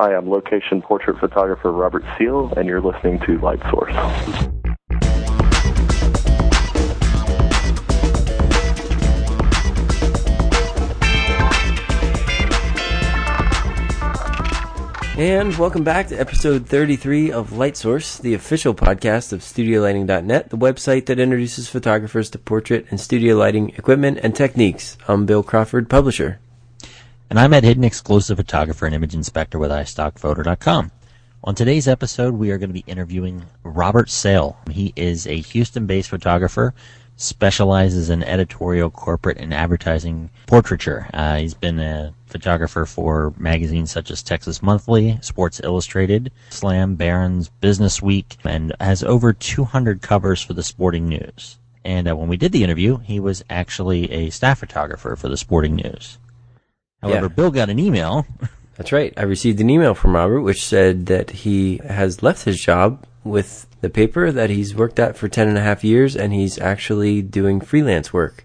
Hi, I'm location portrait photographer Robert Seale, and you're listening to Light Source. And welcome back to episode 33 of Light Source, the official podcast of StudioLighting.net, the website that introduces photographers to portrait and studio lighting equipment and techniques. I'm Bill Crawford, publisher. And I'm Ed Hidden, exclusive photographer and image inspector with iStockPhoto.com. On today's episode, we are going to be interviewing Robert Seale. He is a Houston-based photographer specializes in editorial, corporate, and advertising portraiture. Uh, he's been a photographer for magazines such as Texas Monthly, Sports Illustrated, Slam, Barron's, Business Week, and has over 200 covers for the Sporting News. And uh, when we did the interview, he was actually a staff photographer for the Sporting News. However, Yeah. Bill got an email. That's right. I received an email from Robert which said that he has left his job with the paper that he's worked at for 10 and a half years and he's actually doing freelance work.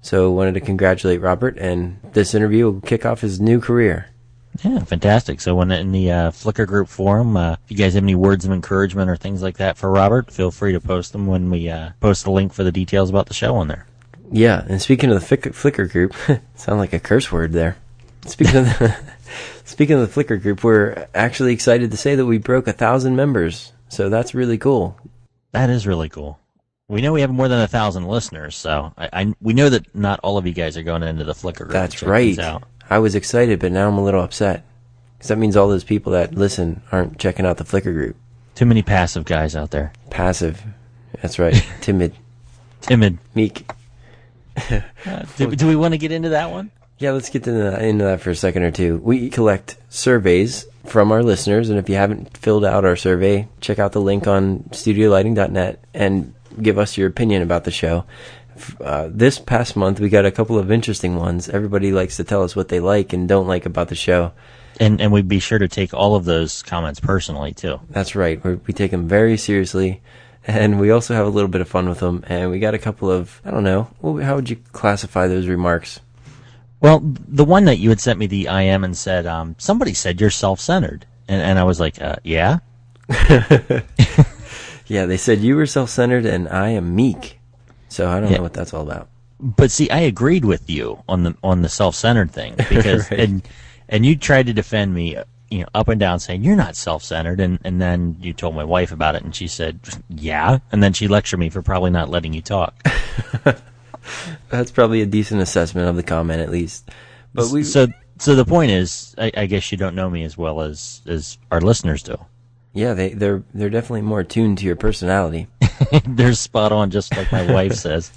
So wanted to congratulate Robert and this interview will kick off his new career. Yeah, fantastic. So when in the uh, Flickr group forum, uh, if you guys have any words of encouragement or things like that for Robert, feel free to post them when we uh, post the link for the details about the show on there. Yeah, and speaking of the Flickr, Flickr group, sound like a curse word there. Speaking of the, speaking of the Flickr group, we're actually excited to say that we broke a thousand members. So that's really cool. That is really cool. We know we have more than a thousand listeners, so I, I we know that not all of you guys are going into the Flickr group. That's right. I was excited, but now I'm a little upset because that means all those people that listen aren't checking out the Flickr group. Too many passive guys out there. Passive. That's right. Timid. Timid. Meek. Uh, do, do we want to get into that one? Yeah, let's get into that, into that for a second or two. We collect surveys from our listeners, and if you haven't filled out our survey, check out the link on studiolighting.net and give us your opinion about the show. Uh, this past month, we got a couple of interesting ones. Everybody likes to tell us what they like and don't like about the show. And and we'd be sure to take all of those comments personally too. That's right. We're, we take them very seriously, and we also have a little bit of fun with them. And we got a couple of I don't know how would you classify those remarks? Well, the one that you had sent me the IM and said, um, somebody said you're self-centered, and and I was like, uh, yeah. Yeah, they said you were self-centered and I am meek. So I don't Yeah. know what that's all about. But see, I agreed with you on the on the self-centered thing because Right. and and you tried to defend me, uh, you know, up and down, saying you're not self-centered, and and then you told my wife about it, and she said, yeah, and then she lectured me for probably not letting you talk. That's probably a decent assessment of the comment, at least. But we, so so the point is, I, I guess you don't know me as well as as our listeners do. yeah, they they're they're definitely more attuned to your personality, They're spot on, just like my wife says.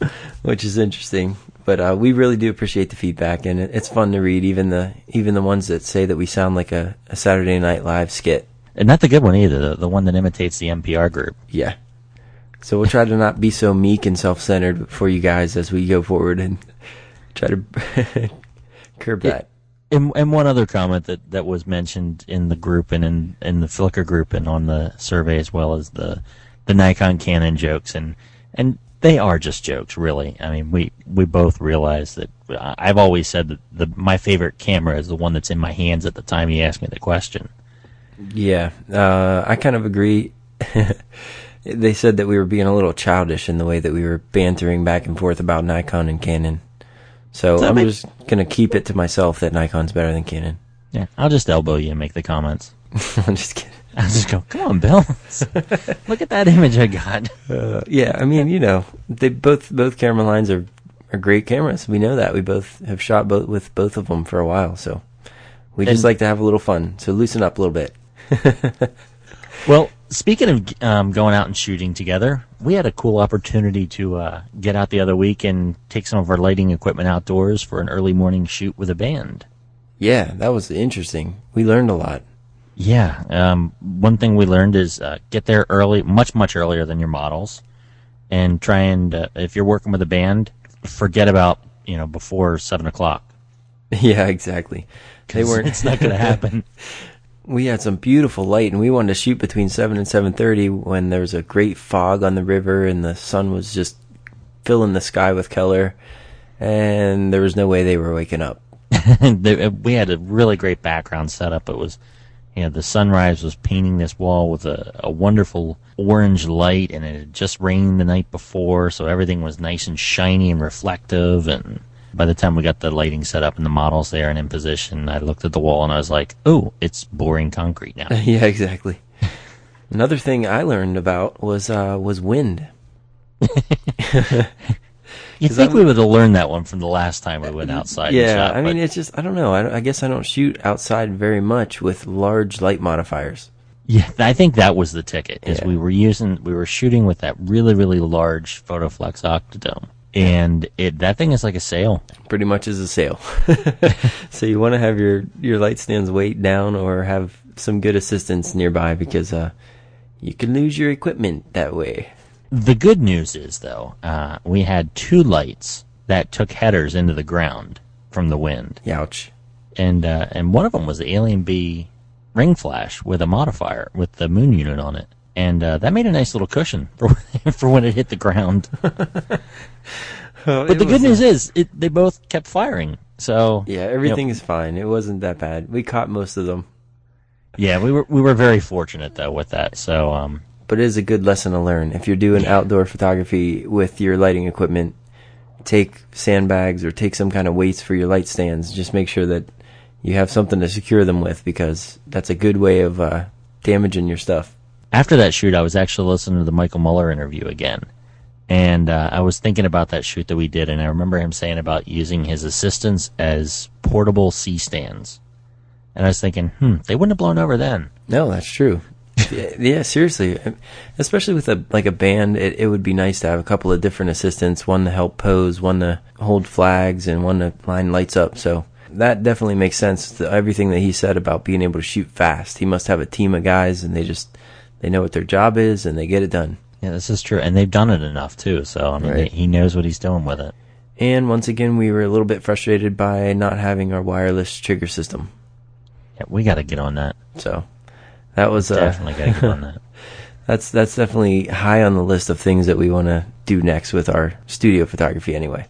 which is interesting. But uh, we really do appreciate the feedback, and it, it's fun to read. Even the even the ones that say that we sound like a, a Saturday Night Live skit. And not the good one either, the, the one that imitates the NPR group. Yeah. So we'll try to not be so meek and self-centered for you guys as we go forward and try to curb that. And, and one other comment that, that was mentioned in the group and in, in the Flickr group and on the survey as well as the the Nikon Canon jokes and and they are just jokes really. I mean we we both realize that I've always said that the my favorite camera is the one that's in my hands at the time you ask me the question. Yeah, uh, I kind of agree. they said that we were being a little childish in the way that we were bantering back and forth about Nikon and Canon. So that I'm make- just gonna keep it to myself that Nikon's better than Canon. Yeah, I'll just elbow you and make the comments. I'm just kidding. I'll just go, come on, Bill. Look at that image I got. Uh, yeah, I mean, you know, they both both camera lines are are great cameras. We know that. We both have shot both with both of them for a while, so we just like to have a little fun. So loosen up a little bit. Well, speaking of um, going out and shooting together, we had a cool opportunity to uh, get out the other week and take some of our lighting equipment outdoors for an early morning shoot with a band. Yeah, that was interesting. We learned a lot. Yeah, um, one thing we learned is uh, get there early, much much earlier than your models, and try and uh, if you're working with a band, forget about you know before seven o'clock. Yeah, exactly. They weren't. It's not going to happen. We had some beautiful light, and we wanted to shoot between seven and seven thirty when there was a great fog on the river, and the sun was just filling the sky with color, and there was no way they were waking up. Uh, we had a really great background setup. It was you know, the sunrise was painting this wall with a, a wonderful orange light, and it had just rained the night before, so everything was nice and shiny and reflective. And by the time we got the lighting set up and the models there and in position, I looked at the wall and I was like, "Oh, it's boring concrete now." yeah, exactly. Another thing I learned about was uh, was wind. you think I'm- we would have learned that one from the last time we went outside? Yeah, shot, I mean it's just I don't know. I, I guess I don't shoot outside very much with large light modifiers. Yeah, I think that was the ticket. Is Yeah. we were using, we were shooting with that really, really large Photoflex Octodome, and it that thing is like a sail. Pretty much is a sail. so you want to have your your light stands weight down or have some good assistance nearby because uh, you can lose your equipment that way. The good news is though, uh, we had two lights that took headers into the ground from the wind, Youch. and uh, and one of them was the AlienBee ring flash with a modifier with the moon unit on it, and uh, that made a nice little cushion for for when it hit the ground. But the good news is, it, they both kept firing. So yeah, everything is fine. It wasn't that bad. We caught most of them, Yeah, we were we were very fortunate though with that. So um, but it is a good lesson to learn. If you're doing outdoor photography with your lighting equipment, take sandbags or take some kind of weights for your light stands. Just make sure that you have something to secure them with because that's a good way of uh, damaging your stuff. After that shoot, I was actually listening to the Michael Muller interview again, and uh, I was thinking about that shoot that we did, and I remember him saying about using his assistants as portable C stands, and I was thinking, hmm, they wouldn't have blown over then. No, that's true. yeah, seriously. Especially with a like a band, it, it would be nice to have a couple of different assistants, one to help pose, one to hold flags, and one to line lights up. So that definitely makes sense everything that he said about being able to shoot fast. He must have a team of guys and they just they know what their job is and they get it done. Yeah, this is true, and they've done it enough too. So I mean, Right. they, he knows what he's doing with it. And once again, we were a little bit frustrated by not having our wireless trigger system. Yeah, we got to get on that. So that was uh, Definitely got to get on that. That's that's definitely high on the list of things that we want to do next with our studio photography. Anyway,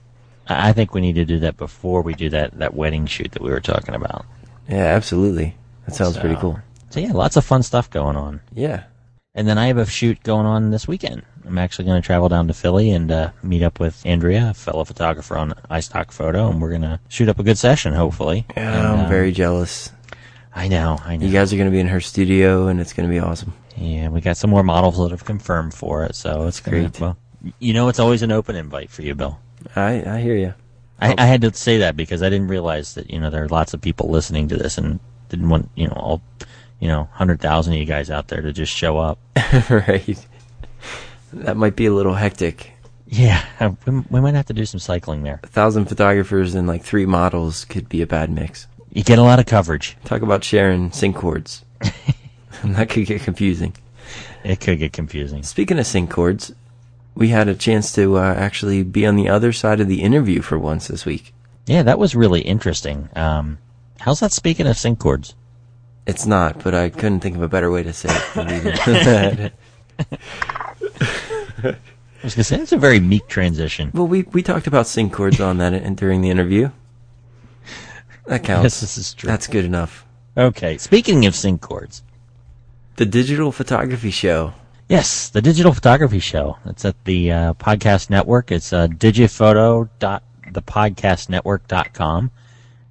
I I think we need to do that before we do that that wedding shoot that we were talking about. yeah, absolutely. That sounds pretty cool. So yeah, lots of fun stuff going on. Yeah, And then I have a shoot going on this weekend. I'm actually going to travel down to Philly and uh, meet up with Andrea, a fellow photographer on iStock Photo, and we're going to shoot up a good session, hopefully. yeah And, I'm uh, very jealous. I know, I know. You guys are going to be in her studio, and it's going to be awesome. yeah, we got some more models that have confirmed for it, so it's gonna- great. Well, you know, it's always an open invite for you, Bill. I I hear you. I, I had to say that because I didn't realize that you know there are lots of people listening to this and didn't want you know all you know hundred thousand of you guys out there to just show up. right. That might be a little hectic. Yeah, we, we might have to do some cycling there. A thousand photographers and like three models could be a bad mix. You get a lot of coverage. Talk about sharing sync cords. that could get confusing. It could get confusing. Speaking of sync cords, we had a chance to uh, actually be on the other side of the interview for once this week. Yeah, that was really interesting. Um, how's that speaking of sync cords? It's not, but I couldn't think of a better way to say it than leave it at that. I was gonna say it's a very meek transition. Well, we we talked about sync cords on that in, during the interview. That counts. Yes, this is true. That's good enough. Okay, speaking of sync cords, The digital photography show. yes, the digital photography show. It's at the uh, podcast network. It's uh, digiphoto.thepodcastnetwork.com.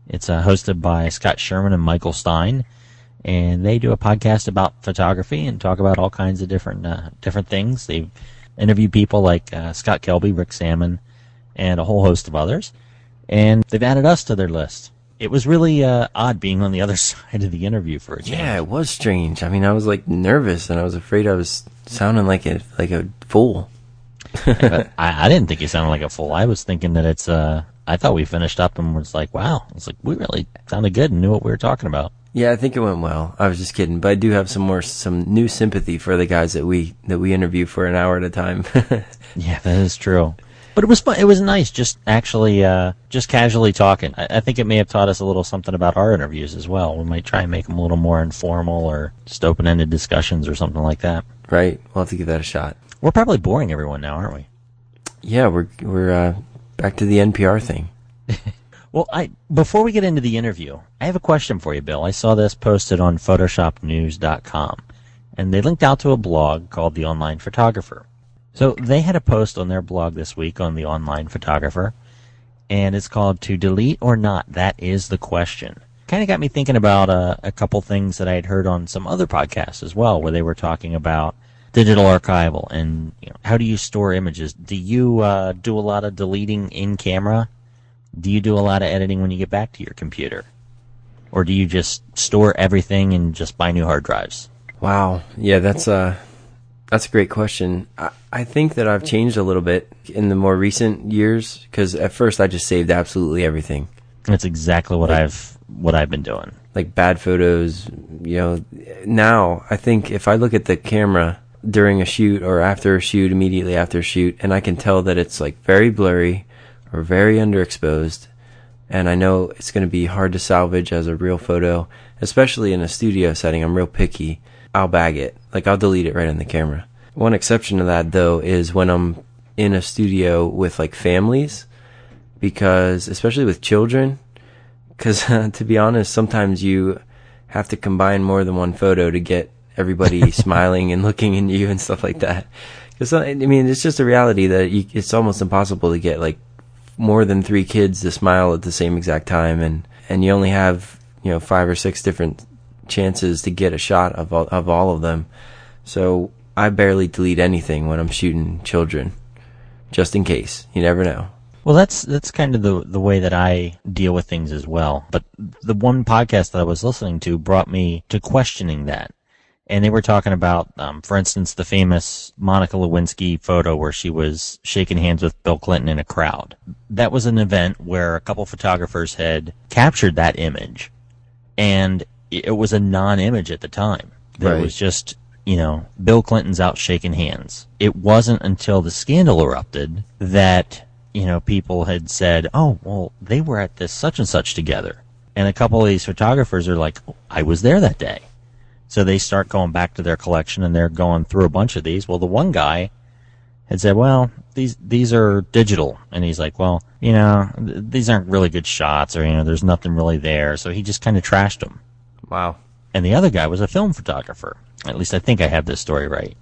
It's uh, hosted by Scott Sherman and Michael Stein, and they do a podcast about photography and talk about all kinds of different uh, different things. They interview people like uh, Scott Kelby, Rick Sammon, and a whole host of others. And they've added us to their list. It was really uh, odd being on the other side of the interview for a change. Yeah, it was strange. I mean, I was like nervous, and I was afraid I was sounding like a like a fool. I, I didn't think you sounded like a fool. I was thinking that it's. Uh, I thought we finished up and was like, wow. It's like we really sounded good and knew what we were talking about. Yeah, I think it went well. I was just kidding, but I do have some more some new sympathy for the guys that we that we interview for an hour at a time. Yeah, that is true. But it was fun. It was nice, just actually, uh, just casually talking. I, I think it may have taught us a little something about our interviews as well. We might try and make them a little more informal or just open-ended discussions or something like that. right? We'll have to give that a shot. We're probably boring everyone now, aren't we? Yeah, we're we're uh, back to the NPR thing. Well, I before we get into the interview, I have a question for you, Bill. I saw this posted on photoshopnews.com and they linked out to a blog called The Online Photographer. So they had a post on their blog this week on The Online Photographer and it's called To Delete or Not, That Is the Question. Kind of got me thinking about uh, a couple things that I had heard on some other podcasts as well, where they were talking about digital archival and you know, how do you store images? Do you uh, do a lot of deleting in camera? Do you do a lot of editing when you get back to your computer? Or do you just store everything and just buy new hard drives? Wow. Yeah, that's a that's a great question. I, I think that I've changed a little bit in the more recent years because at first I just saved absolutely everything. That's exactly what I've what I've been doing. Like bad photos, you know. Now I think if I look at the camera during a shoot or after a shoot, immediately after a shoot, and I can tell that it's like very blurry or very underexposed, and I know it's going to be hard to salvage as a real photo, especially in a studio setting. I'm real picky. I'll bag it. Like I'll delete it right on the camera. One exception to that though is when I'm in a studio with like families, because especially with children, because to be honest, sometimes you have to combine more than one photo to get everybody smiling and looking at you and stuff like that. Because uh, I mean, it's just a reality that you, it's almost impossible to get like more than three kids to smile at the same exact time, and and you only have you know five or six different chances to get a shot of all, of all of them. So I barely delete anything when I'm shooting children, just in case. You never know. Well, that's that's kind of the the way that I deal with things as well. But the one podcast that I was listening to brought me to questioning that and they were talking about, um, for instance, the famous Monica Lewinsky photo where she was shaking hands with Bill Clinton in a crowd. That was an event where a couple photographers had captured that image, and it was a non-image at the time. It Right. was just, you know, Bill Clinton's out shaking hands. It wasn't until the scandal erupted that, you know, people had said, oh, well, they were at this such and such together. And a couple of these photographers are like, I was there that day. So they start going back to their collection and they're going through a bunch of these. Well, the one guy had said, well, these, these are digital. And he's like, well, you know, th- these aren't really good shots or, you know, there's nothing really there. So he just kind of trashed them. Wow. And the other guy was a film photographer. At least I think I have this story right.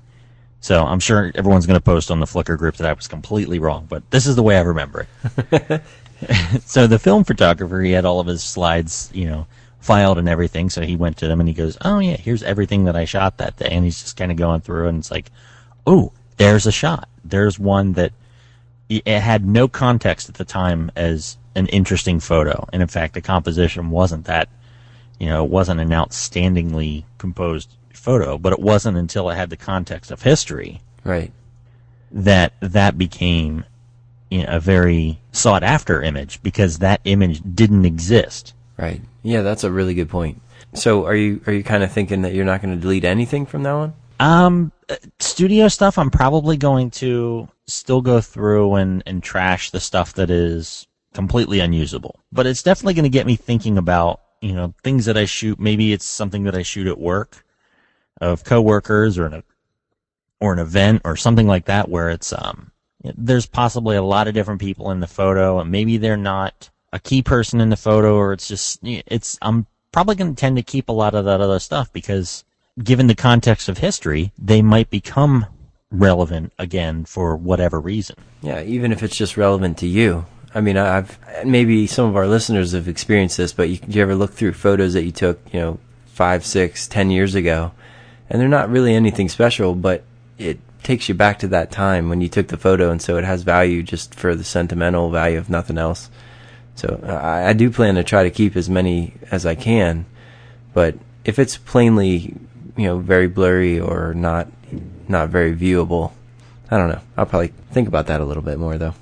So I'm sure everyone's going to post on the Flickr group that I was completely wrong, but this is the way I remember it. so the film photographer, he had all of his slides, you know, filed and everything. So he went to them and he goes, "Oh yeah, here's everything that I shot that day." And he's just kind of going through and it's like, "Oh, there's a shot. There's one that it had no context at the time as an interesting photo. And in fact, the composition wasn't that, you know, it wasn't an outstandingly composed photo, but it wasn't until it had the context of history Right. that that became you know, a very sought after image because that image didn't exist. Right. Yeah, that's a really good point. So are you are you kind of thinking that you're not going to delete anything from that one? Um, uh, studio stuff, I'm probably going to still go through and, and trash the stuff that is completely unusable. But it's definitely going to get me thinking about, you know, things that I shoot. Maybe it's something that I shoot at work of coworkers or an, or an event or something like that where it's, um, there's possibly a lot of different people in the photo and maybe they're not a key person in the photo or it's just, it's, I'm probably going to tend to keep a lot of that other stuff because given the context of history, they might become relevant again for whatever reason. Yeah, even if it's just relevant to you. I mean, I've maybe some of our listeners have experienced this, but you, you ever look through photos that you took, you know, five, six, ten years ago, and they're not really anything special, but it takes you back to that time when you took the photo, and so it has value just for the sentimental value of nothing else. So I, I do plan to try to keep as many as I can, but if it's plainly, you know, very blurry or not, not very viewable, I don't know. I'll probably think about that a little bit more though.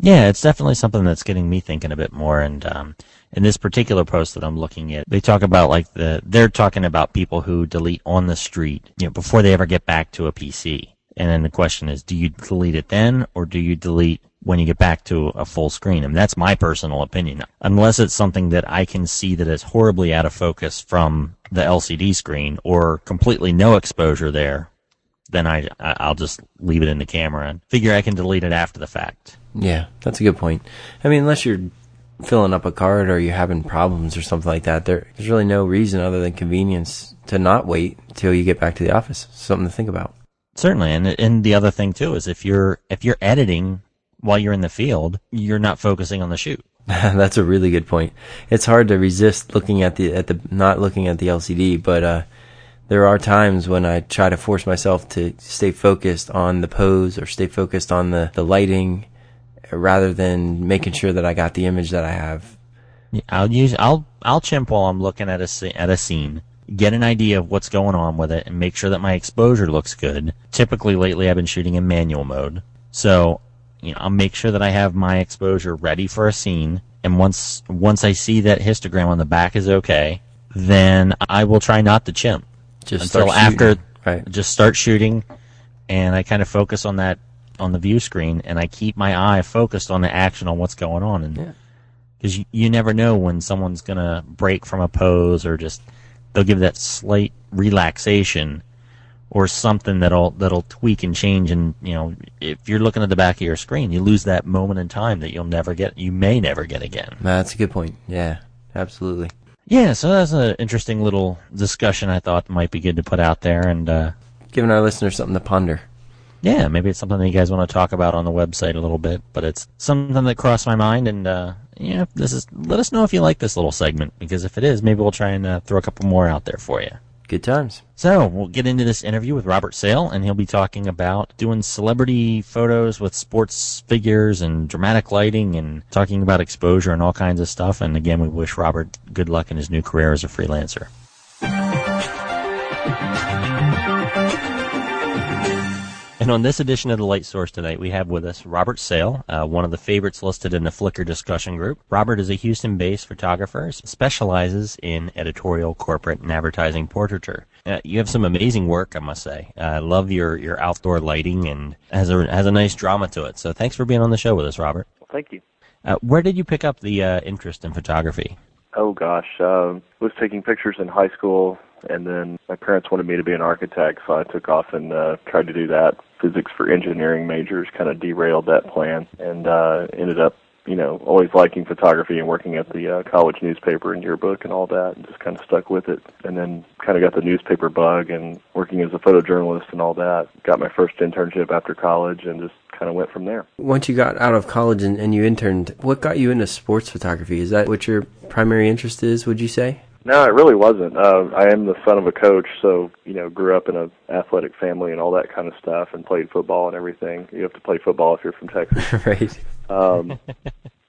Yeah, it's definitely something that's getting me thinking a bit more. And um, in this particular post that I'm looking at, they talk about like the they're talking about people who delete on the street, you know, before they ever get back to a PC. And then the question is, do you delete it then, or do you delete when you get back to a full screen? And that's my personal opinion. Unless it's something that I can see that is horribly out of focus from the LCD screen or completely no exposure there, then I I'll just leave it in the camera and figure I can delete it after the fact. Yeah, that's a good point. I mean, unless you're filling up a card or you're having problems or something like that, there, there's really no reason other than convenience to not wait till you get back to the office. Something to think about. Certainly, and and the other thing too is if you're if you're editing while you're in the field, you're not focusing on the shoot. That's a really good point. It's hard to resist looking at the at the not looking at the LCD, but uh, there are times when I try to force myself to stay focused on the pose or stay focused on the the lighting, rather than making sure that I got the image that I have. I'll use I'll I'll chimp while I'm looking at a at a scene, get an idea of what's going on with it, and make sure that my exposure looks good. Typically, lately I've been shooting in manual mode, so you know, I'll make sure that I have my exposure ready for a scene. And once once I see that histogram on the back is okay, then I will try not to chimp Just until start after Right. just start shooting, and I kind of focus on that on the view screen, and I keep my eye focused on the action on what's going on, and Yeah. because you, you never know when someone's gonna break from a pose or just they'll give that slight relaxation or something that'll that'll tweak and change and you know if you're looking at the back of your screen you lose that moment in time that you'll never get you may never get again That's a good point. Yeah, absolutely. yeah so that's an interesting little discussion i thought might be good to put out there and uh, Giving our listeners something to ponder. Yeah maybe it's something that you guys want to talk about on the website a little bit but it's something that crossed my mind and uh, yeah this is let us know if you like this little segment because if it is maybe we'll try and uh, throw a couple more out there for you Good times. So we'll get into this interview with Robert Seale, and he'll be talking about doing celebrity photos with sports figures and dramatic lighting, and talking about exposure and all kinds of stuff. And again, we wish Robert good luck in his new career as a freelancer. And on this edition of the Light Source tonight, we have with us Robert Seale, uh, one of the favorites listed in the Flickr discussion group. Robert is a Houston-based photographer, specializes in editorial, corporate, and advertising portraiture. Uh, you have some amazing work, I must say. Uh, I love your, your outdoor lighting and has a has a nice drama to it. So thanks for being on the show with us, Robert. Well, thank you. Uh, where did you pick up the uh, interest in photography? Oh gosh, um, was taking pictures in high school, and then my parents wanted me to be an architect, so I took off and uh, tried to do that. Physics for engineering majors kind of derailed that plan, and uh, ended up, you know, always liking photography and working at the uh, college newspaper and yearbook and all that, and just kind of stuck with it. And then kind of got the newspaper bug and working as a photojournalist and all that. Got my first internship after college, and just kind of went from there. Once you got out of college and, and you interned, what got you into sports photography? Is that what your primary interest is, would you say? No, it really wasn't. Uh, I am the son of a coach, so you know, grew up in a athletic family and all that kind of stuff, and played football and everything. You have to play football if you're from Texas. right. Um,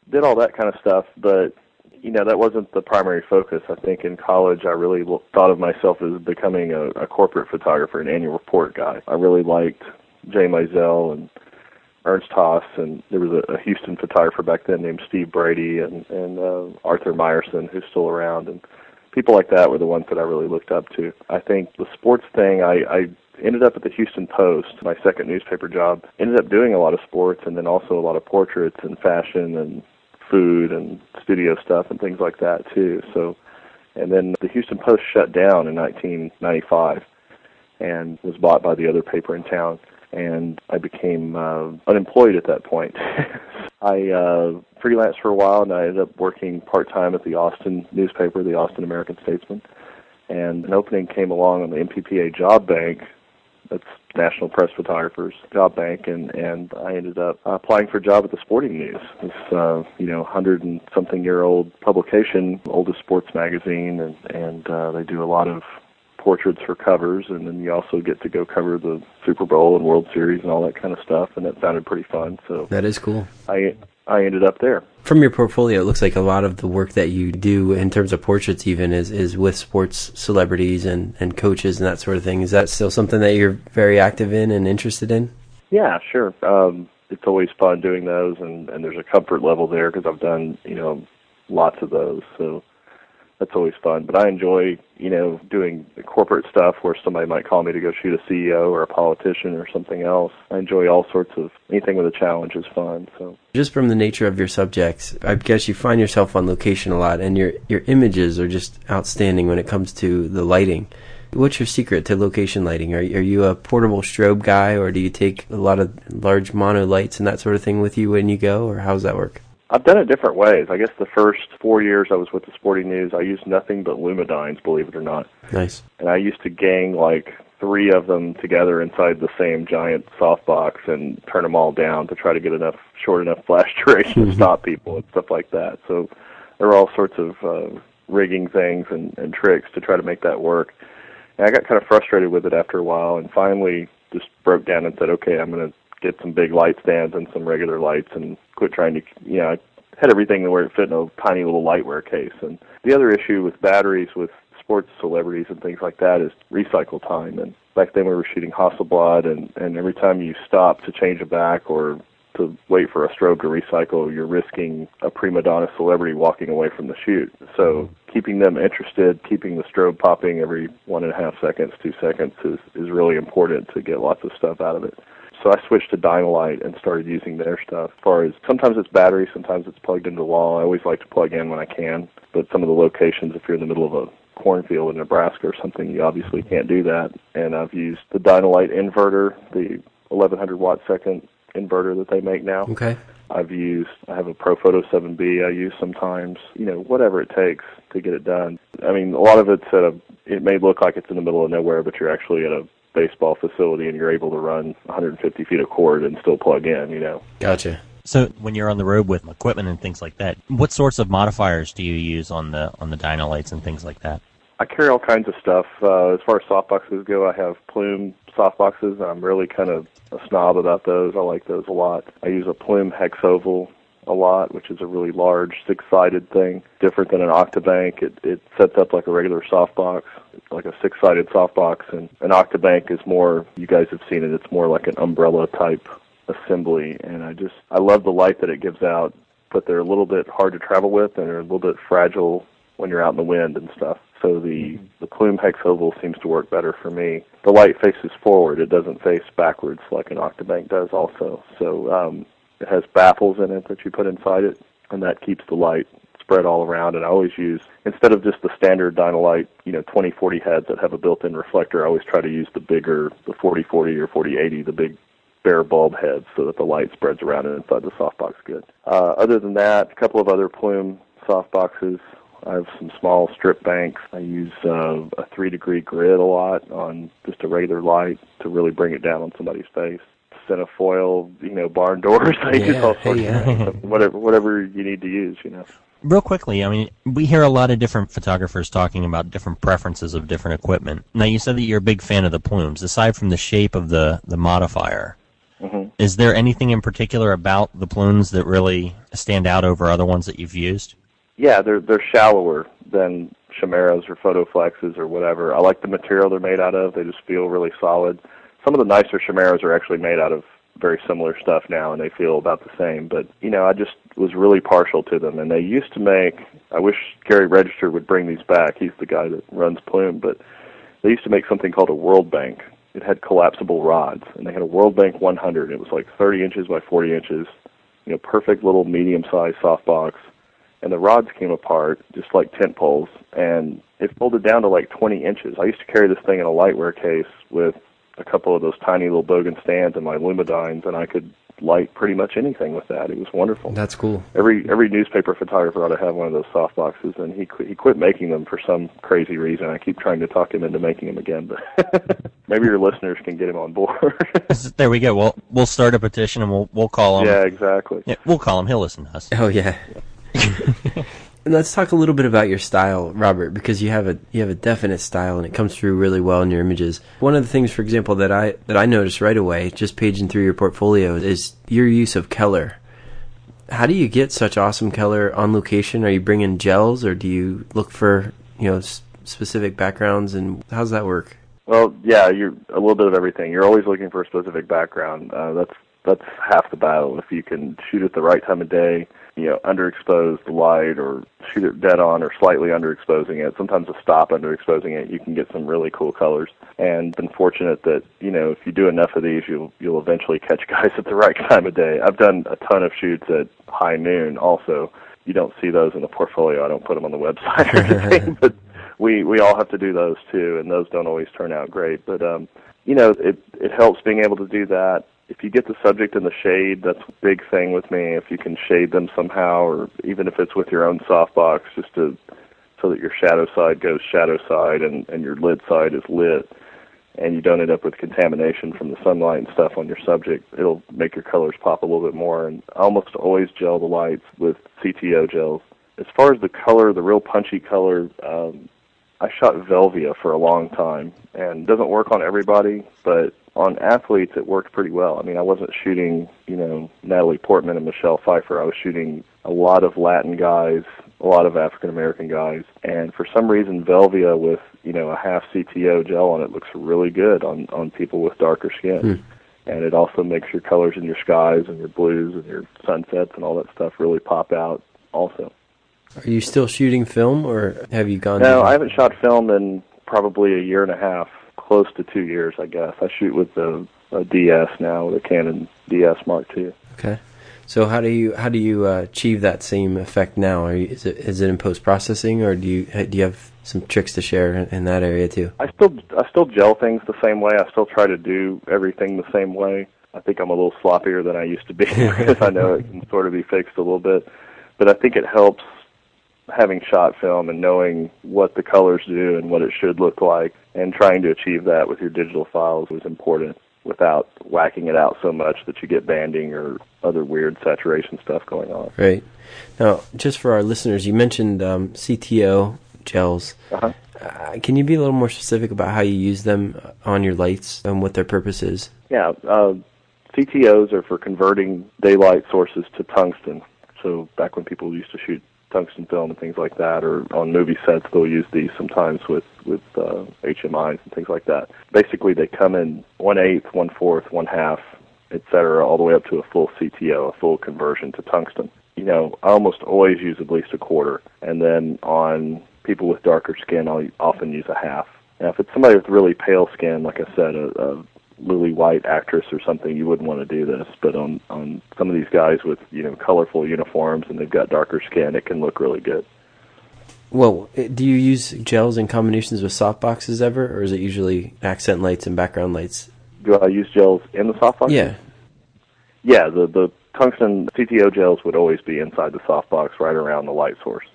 did all that kind of stuff, but you know, that wasn't the primary focus. I think in college, I really thought of myself as becoming a, a corporate photographer, an annual report guy. I really liked Jay Maisel and Ernst Haas, and there was a, a Houston photographer back then named Steve Brady and and uh, Arthur Meyerson, who's still around, and people like that were the ones that I really looked up to. I think the sports thing, I, I ended up at the Houston Post, my second newspaper job. Ended up doing a lot of sports and then also a lot of portraits and fashion and food and studio stuff and things like that too. So, and then the Houston Post shut down in 1995 and was bought by the other paper in town. And I became uh, unemployed at that point. I uh, freelanced for a while, and I ended up working part time at the Austin newspaper, the Austin American Statesman. And an opening came along on the NPPA Job Bank. That's National Press Photographers Job Bank, and and I ended up applying for a job at the Sporting News. This uh, you know hundred and something year old publication, oldest sports magazine, and and uh, they do a lot of portraits for covers, and then you also get to go cover the Super Bowl and World Series and all that kind of stuff, and that sounded pretty fun. So That is cool. I I ended up there. From your portfolio, it looks like a lot of the work that you do in terms of portraits, even, is, is with sports celebrities and, and coaches and that sort of thing. Is that still something that you're very active in and interested in? Yeah, sure. Um, it's always fun doing those, and and there's a comfort level there because I've done you know lots of those, so that's always fun. But I enjoy you know doing corporate stuff where somebody might call me to go shoot a CEO or a politician or something else. I enjoy all sorts of anything with a challenge is fun. So Just from the nature of your subjects, I guess you find yourself on location a lot, and your, your images are just outstanding when it comes to the lighting. What's your secret to location lighting? Are, are you a portable strobe guy, or do you take a lot of large mono lights and that sort of thing with you when you go, or how does that work? I've done it different ways. I guess the first four years I was with the Sporting News, I used nothing but Lumidynes, believe it or not. Nice. And I used to gang like three of them together inside the same giant softbox and turn them all down to try to get enough short enough flash duration to stop people and stuff like that. So there were all sorts of uh, rigging things and, and tricks to try to make that work. And I got kind of frustrated with it after a while, and finally just broke down and said, okay, I'm going to get some big light stands and some regular lights and quit trying to, you know, I had everything where it fit in a tiny little lightware case. And the other issue with batteries with sports celebrities and things like that is recycle time. And back then we were shooting Hasselblad, and and every time you stop to change a back or to wait for a strobe to recycle, you're risking a prima donna celebrity walking away from the shoot. So mm-hmm. keeping them interested, keeping the strobe popping every one and a half seconds, two seconds is is really important to get lots of stuff out of it. So I switched to Dynalite and started using their stuff. As far as sometimes it's battery, sometimes it's plugged into the wall. I always like to plug in when I can, but some of the locations, if you're in the middle of a cornfield in Nebraska or something, you obviously can't do that. And I've used the Dynalite inverter, the 1100 watt second inverter that they make now. Okay. I've used, I have a Profoto 7B I use sometimes, you know, whatever it takes to get it done. I mean, a lot of it's at a, it may look like it's in the middle of nowhere, but you're actually at a baseball facility and you're able to run 150 feet of cord and still plug in, you know. Gotcha. So when you're on the road with equipment and things like that, what sorts of modifiers do you use on the on the Dynalites and things like that? I carry all kinds of stuff. Uh, as far as softboxes go, I have Plume softboxes. I'm really kind of a snob about those. I like those a lot. I use a Plume hex oval a lot, which is a really large six-sided thing, different than an Octabank. It it sets up like a regular softbox, like a six-sided softbox, and an Octabank is more. You guys have seen it. It's more like an umbrella type assembly, and I just I love the light that it gives out. But they're a little bit hard to travel with, and they're a little bit fragile when you're out in the wind and stuff. So the the plume hex oval seems to work better for me. The light faces forward; it doesn't face backwards like an Octabank does. Also, so um, it has baffles in it that you put inside it, and that keeps the light spread all around. And I always use instead of just the standard Dynalite, you know, 2040 heads that have a built-in reflector. I always try to use the bigger, the 4040 or 4080, the big bare bulb heads, so that the light spreads around and inside the softbox good. Uh, other than that, a couple of other plume softboxes. I have some small strip banks. I use uh, a three degree grid a lot on just a regular light to really bring it down on somebody's face. Cinefoil, you know, barn doors. I use Yeah, all sorts yeah. of things. Whatever, whatever you need to use, you know. Real quickly, I mean, we hear a lot of different photographers talking about different preferences of different equipment. Now, you said that you're a big fan of the plumes. Aside from the shape of the, the modifier, hmm is there anything in particular about the plumes that really stand out over other ones that you've used? Yeah, they're they're shallower than chimeras or photoflexes or whatever. I like the material they're made out of. They just feel really solid. Some of the nicer chimeras are actually made out of very similar stuff now, and they feel about the same. But you know, I just was really partial to them, and they used to make. I wish Gary Regester would bring these back. He's the guy that runs Plume, but they used to make something called a World Bank. It had collapsible rods, and they had a World Bank 100. It was like 30 inches by 40 inches, you know, perfect little medium-sized softbox and the rods came apart just like tent poles and it folded down to like 20 inches. I used to carry this thing in a lightware case with a couple of those tiny little Bogen stands and my Lumidynes and I could light pretty much anything with that. It was wonderful. That's cool. Every every newspaper photographer ought to have one of those soft boxes and he quit, he quit making them for some crazy reason. I keep trying to talk him into making them again, but maybe your listeners can get him on board. There we go. We'll we'll start a petition and we'll we'll call him. yeah, exactly. Yeah, we'll call him. He'll listen to us. Oh yeah. Let's talk a little bit about your style, Robert, because you have a you have a definite style and it comes through really well in your images. One of the things, for example, that I that I noticed right away, just paging through your portfolio, is your use of color. How do you get such awesome color on location? Are you bringing gels, or do you look for you know s- specific backgrounds, and how does that work? Well, yeah, you're a little bit of everything. You're always looking for a specific background. Uh, that's that's half the battle. If you can shoot at the right time of day, you know, underexpose the light, or shoot it dead on, or slightly underexposing it. Sometimes a stop underexposing it, you can get some really cool colors. And been fortunate that you know if you do enough of these, you'll you'll eventually catch guys at the right time of day. I've done a ton of shoots at high noon. Also, you don't see those in the portfolio. I don't put them on the website or anything, but we we all have to do those too, and those don't always turn out great. But um, you know, it it helps being able to do that. If you get the subject in the shade, that's a big thing with me. If you can shade them somehow, or even if it's with your own softbox, just to so that your shadow side goes shadow side and and your lit side is lit, and you don't end up with contamination from the sunlight and stuff on your subject, it'll make your colors pop a little bit more. And I almost always gel the lights with CTO gels. As far as the color, the real punchy color, um, I shot Velvia for a long time, and it doesn't work on everybody, but on athletes it worked pretty well. I mean, I wasn't shooting, you know, Natalie Portman and Michelle Pfeiffer. I was shooting a lot of Latin guys, a lot of African American guys, and for some reason Velvia with, you know, a half CTO gel on it looks really good on on people with darker skin. Hmm. And it also makes your colors in your skies and your blues and your sunsets and all that stuff really pop out also. Are you still shooting film, or have you gone? No, I haven't shot film in probably a year and a half, close to two years, I guess. I shoot with a, a DS now, with a Canon DS Mark II. Okay. So how do you how do you uh, achieve that same effect now? Are you, is it is it in post processing, or do you do you have some tricks to share in, in that area too? I still I still gel things the same way. I still try to do everything the same way. I think I'm a little sloppier than I used to be because I know it can sort of be fixed a little bit. But I think it helps having shot film and knowing what the colors do and what it should look like and trying to achieve that with your digital files was important without whacking it out so much that you get banding or other weird saturation stuff going on. Right. Now, just for our listeners, you mentioned um, CTO gels. Uh-huh. Uh, can you be a little more specific about how you use them on your lights and what their purpose is? Yeah, uh, CTOs are for converting daylight sources to tungsten. So back when people used to shoot tungsten film and things like that, or on movie sets, they'll use these sometimes with with uh, HMIs and things like that. Basically, they come in one eighth, one fourth, one half, etc., all the way up to a full CTO, a full conversion to tungsten. You know, I almost always use at least a quarter, and then on people with darker skin, I'll often use a half. Now, if it's somebody with really pale skin, like I said, a, a lily white actress or something, you wouldn't want to do this. But on on some of these guys with you know colorful uniforms and they've got darker skin, it can look really good. Well, eh, do you use gels in combinations with softboxes ever, or is it usually accent lights and background lights? Do I use gels in the softbox? Yeah. Yeah, the the tungsten CTO gels would always be inside the softbox, right around the light source,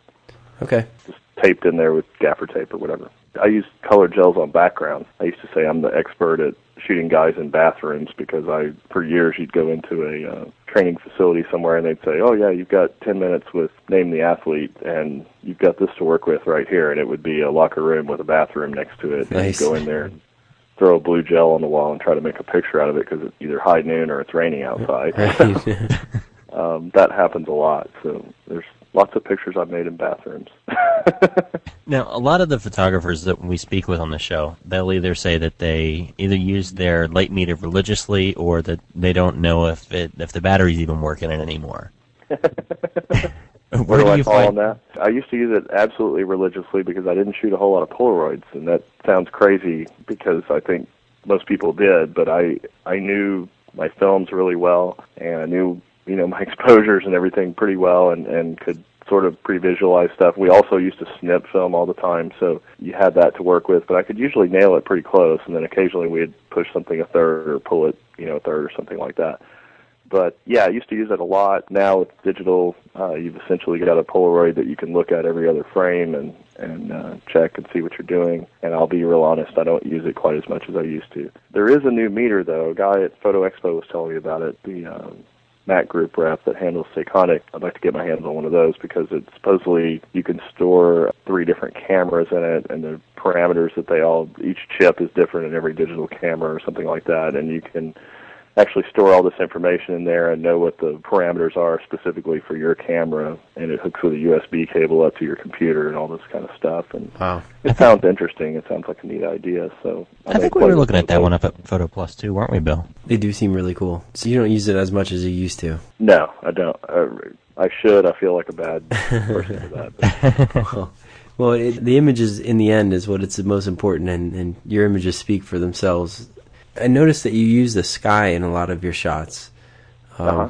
Okay. just taped in there with gaffer tape or whatever. I use colored gels on backgrounds. I used to say I'm the expert at shooting guys in bathrooms because I, for years, you'd go into a uh, training facility somewhere and they'd say, "Oh yeah, you've got 10 minutes with name the athlete, and you've got this to work with right here," and it would be a locker room with a bathroom next to it. And Nice. you go in there and throw a blue gel on the wall and try to make a picture out of it because it's either high noon or it's raining outside. Right. um, that happens a lot. So there's lots of pictures I've made in bathrooms. Now, a lot of the photographers that we speak with on the show, they'll either say that they either use their light meter religiously or that they don't know if it if the battery's even working it anymore. Where, Where do, I you fall find on that? I used to use it absolutely religiously because I didn't shoot a whole lot of Polaroids, and that sounds crazy because I think most people did. But I I knew my films really well, and I knew you know my exposures and everything pretty well, and and could sort of pre-visualize stuff. We also used to snip film all the time, so you had that to work with. But I could usually nail it pretty close, and then occasionally we'd push something a third or pull it you know a third or something like that but yeah, I used to use it a lot. Now with digital, uh, you've essentially got a Polaroid that you can look at every other frame and and uh, check and see what you're doing. And I'll be real honest, I don't use it quite as much as I used to. There is a new meter though. A guy at Photo Expo was telling me about it. The um, Mac Group rep that handles Sekonic. I'd like to get my hands on one of those because it's supposedly you can store three different cameras in it, and the parameters that they all each chip is different in every digital camera or something like that, and you can actually store all this information in there and know what the parameters are specifically for your camera and it hooks with a USB cable up to your computer and all this kind of stuff and wow. it sounds interesting it sounds like a neat idea so I think we were looking at that one up at Photo Plus too, weren't we, Bill? They do seem really cool. So you don't use it as much as you used to. no I don't I, I should I feel like a bad person for that but Well, it, the images in the end is what it's the most important, and, and your images speak for themselves. I noticed that you use the sky in a lot of your shots, um, Uh-huh.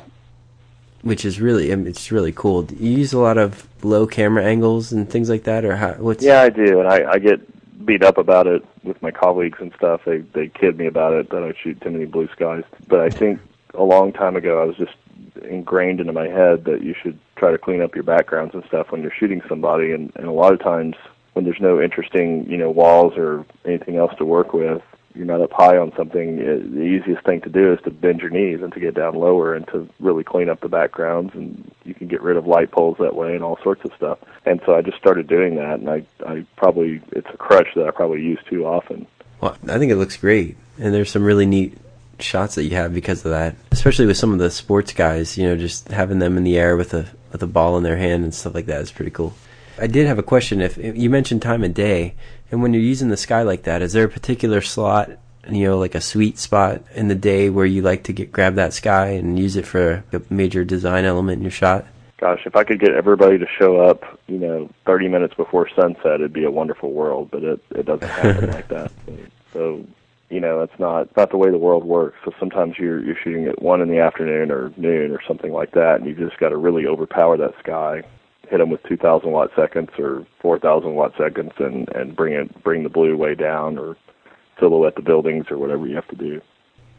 which is really it's really cool. Do you use a lot of low camera angles and things like that, or how, what's Yeah, I do, and I, I get beat up about it with my colleagues and stuff. They they kid me about it that I shoot too many blue skies. But I think a long time ago, I was just ingrained into my head that you should try to clean up your backgrounds and stuff when you're shooting somebody. And, and a lot of times when there's no interesting, you know, walls or anything else to work with, you're not up high on something, it, the easiest thing to do is to bend your knees and to get down lower and to really clean up the backgrounds. And you can get rid of light poles that way and all sorts of stuff. And so I just started doing that, and I, I probably it's a crutch that I probably use too often. Well, I think it looks great, and there's some really neat shots that you have because of that. Especially with some of the sports guys, you know, just having them in the air with a with a ball in their hand and stuff like that is pretty cool. I did have a question. If you mentioned time of day, and when you're using the sky like that, is there a particular slot, you know, like a sweet spot in the day where you like to get grab that sky and use it for a major design element in your shot? Gosh, if I could get everybody to show up, you know, 30 minutes before sunset, it'd be a wonderful world. But it it doesn't happen like that. So you know it's not it's not the way the world works. So sometimes you're you're shooting at one in the afternoon or noon or something like that, and you've just got to really overpower that sky, hit them with 2,000 watt seconds or 4,000 watt seconds, and and bring it bring the blue way down or silhouette the buildings or whatever you have to do.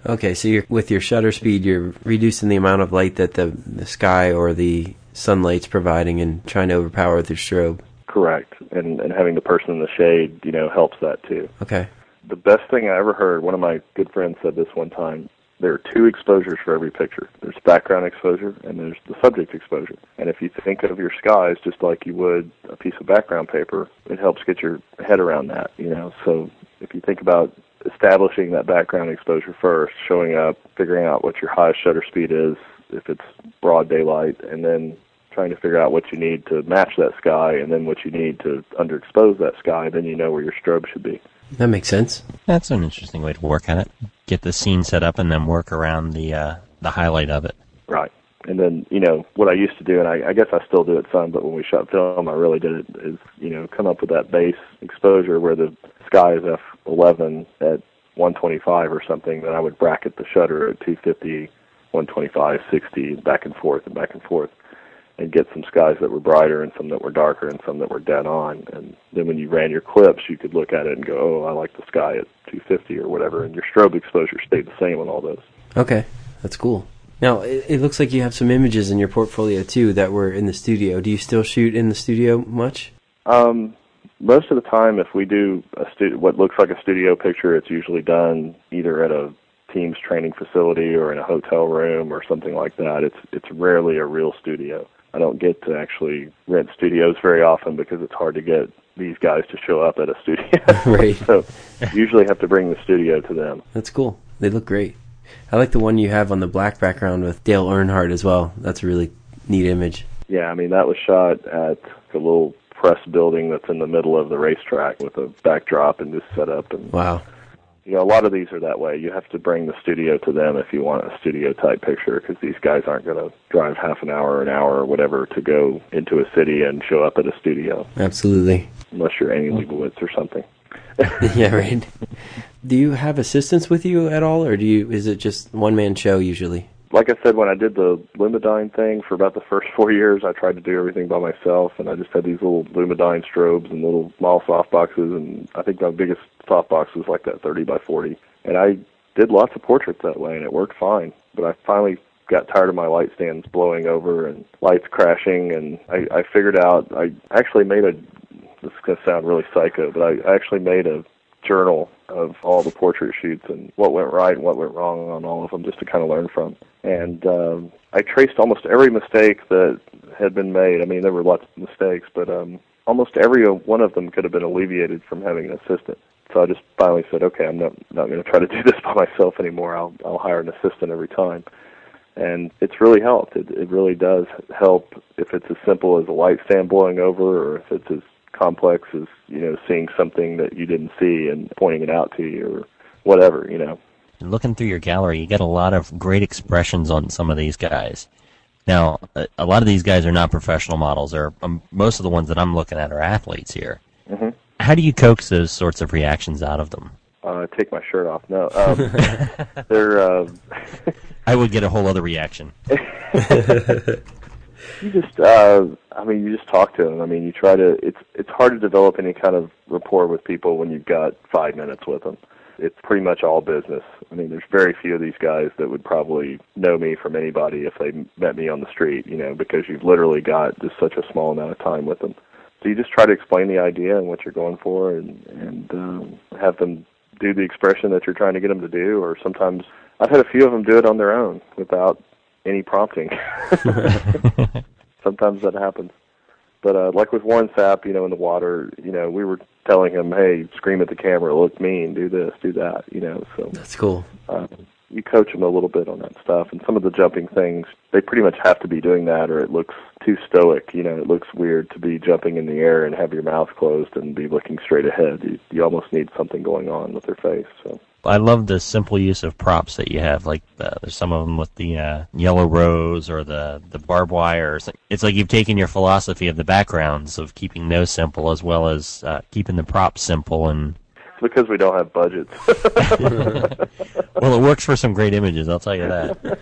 Okay, so you're, with your shutter speed, you're reducing the amount of light that the the sky or the sunlight's providing, and trying to overpower the strobe. Correct, and and having the person in the shade, you know, helps that too. Okay the best thing I ever heard, one of my good friends said this one time. There are two exposures for every picture. There's background exposure and there's the subject exposure. And if you think of your skies just like you would a piece of background paper, it helps get your head around that, you know. So if you think about establishing that background exposure first, showing up, figuring out what your highest shutter speed is, if it's broad daylight, and then trying to figure out what you need to match that sky and then what you need to underexpose that sky, then you know where your strobe should be. That makes sense. That's an interesting way to work at it. Get the scene set up and then work around the uh, the highlight of it. Right. And then, you know, what I used to do, and I, I guess I still do it some, but when we shot film, I really did it, is, you know, come up with that base exposure where the sky is f11 at 125 or something, then I would bracket the shutter at 250, 125, 60, back and forth and back and forth and get some skies that were brighter and some that were darker and some that were dead on. And then when you ran your clips, you could look at it and go, oh, I like the sky at 250 or whatever, and your strobe exposure stayed the same on all those. Okay, that's cool. Now, it, it looks like you have some images in your portfolio too that were in the studio. Do you still shoot in the studio much? Um, most of the time, if we do a stu- what looks like a studio picture, it's usually done either at a team's training facility or in a hotel room or something like that. It's it's rarely a real studio. I don't get to actually rent studios very often because it's hard to get these guys to show up at a studio. right. so you usually have to bring the studio to them. That's cool. They look great. I like the one you have on the black background with Dale Earnhardt as well. That's a really neat image. Yeah, I mean that was shot at a little press building that's in the middle of the racetrack with a backdrop and just set up and wow you know, a lot of these are that way. You have to bring the studio to them if you want a studio type picture because these guys aren't going to drive half an hour, an hour, or whatever to go into a city and show up at a studio. Absolutely. Unless you're Annie Leibovitz or something. yeah, right. Do you have assistants with you at all, or do you? Is it just one man show usually? Like I said, when I did the Lumadyne thing for about the first four years, I tried to do everything by myself, and I just had these little Lumadyne strobes and little small soft boxes, and I think my biggest soft box was like that 30 by 40, and I did lots of portraits that way, and it worked fine. But I finally got tired of my light stands blowing over and lights crashing, and I, I figured out I actually made a. This is to sound really psycho, but I actually made a journal of all the portrait shoots and what went right and what went wrong on all of them just to kind of learn from. And um, I traced almost every mistake that had been made. I mean, there were lots of mistakes, but um, almost every one of them could have been alleviated from having an assistant. So I just finally said, okay, I'm not not going to try to do this by myself anymore. I'll I'll hire an assistant every time. And it's really helped. It, it really does help if it's as simple as a light stand blowing over, or if it's as complex as you know seeing something that you didn't see and pointing it out to you or whatever you know. Looking through your gallery you get a lot of great expressions on some of these guys. Now a, lot of these guys are not professional models. Or um, most of the ones that i'm looking at are athletes here. Mm-hmm. how do you coax those sorts of reactions out of them? Uh, take my shirt off. No um, they're uh... i would get a whole other reaction You just, uh, I mean, you just talk to them. I mean, you try to. It's it's hard to develop any kind of rapport with people when you've got five minutes with them. It's pretty much all business. I mean, there's very few of these guys that would probably know me from anybody if they met me on the street. You know, because you've literally got just such a small amount of time with them. So you just try to explain the idea and what you're going for, and and um, have them do the expression that you're trying to get them to do. Or sometimes I've had a few of them do it on their own without any prompting. Sometimes that happens. But uh, like with Warren Sapp, you know, in the water, you know, we were telling him, "Hey, scream at the camera, look mean, do this, do that," you know. So that's cool. Um, you coach them a little bit on that stuff, and some of the jumping things, they pretty much have to be doing that, or it looks too stoic. You know, it looks weird to be jumping in the air and have your mouth closed and be looking straight ahead. You, you almost need something going on with their face. So I love the simple use of props that you have. Like uh, there's some of them with the uh, yellow rose or the the barbed wire. It's like you've taken your philosophy of the backgrounds of keeping those simple as well as uh, keeping the props simple and. It's because we don't have budgets. well, it works for some great images. I'll tell you that.